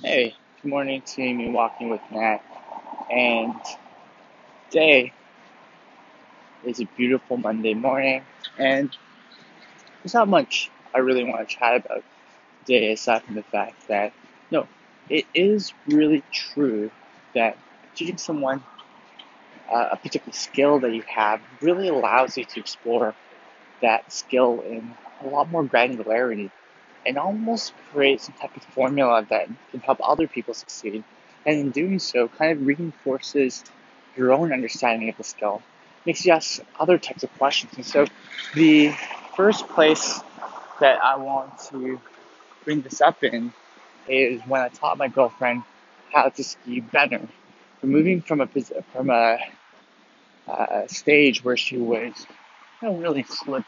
Hey, good morning to me walking with Matt. And today is a beautiful Monday morning, and there's not much I really want to chat about today aside from the fact that no, it is really true that teaching someone uh, a particular skill that you have really allows you to explore that skill in a lot more granularity and almost create some type of formula that help other people succeed. And in doing so, kind of reinforces your own understanding of the skill, makes you ask other types of questions. And so, the first place that I want to bring this up in is when I taught my girlfriend how to ski better. We're moving from a from a, a stage where she was you know, really slip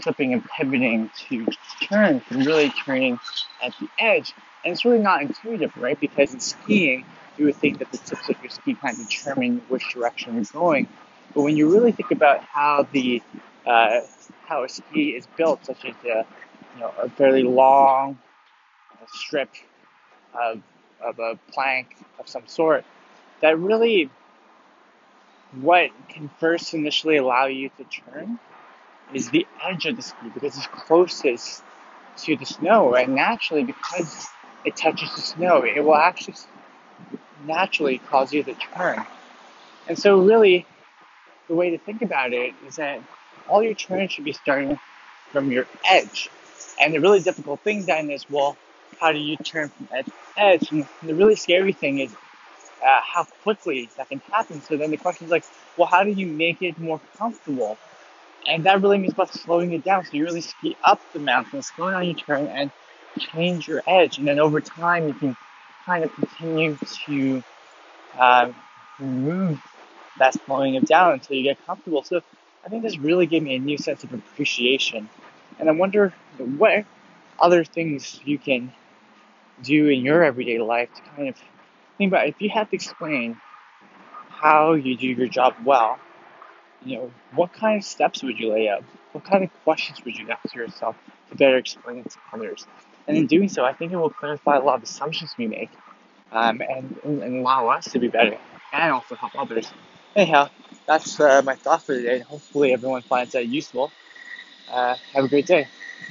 flipping and pivoting to turn and really turning at the edge. And it's really not intuitive, right? Because in skiing, you would think that the tips of your ski kind of determine which direction you're going. But when you really think about how the uh, how a ski is built, such as a you know a fairly long strip of of a plank of some sort, that really what can first initially allow you to turn is the edge of the ski because it's closest to the snow, and naturally, because it touches the snow, it will actually naturally cause you to turn. And so, really, the way to think about it is that all your turns should be starting from your edge. And the really difficult thing then is, well, how do you turn from edge to edge? And the really scary thing is uh, how quickly that can happen. So then the question is like, well, how do you make it more comfortable? And that really means about slowing it down. So you really ski up the mountain, slow down your turn, and change your edge. And then over time, you can kind of continue to uh, remove that slowing it down until you get comfortable. So I think this really gave me a new sense of appreciation. And I wonder what other things you can do in your everyday life to kind of think about if you had to explain how you do your job well you know, what kind of steps would you lay out? What kind of questions would you ask yourself to better explain it to others? And in doing so, I think it will clarify a lot of assumptions we make um, and, and allow us to be better and also help others. Anyhow, that's uh, my thought for today. Hopefully, everyone finds that useful. Uh, have a great day.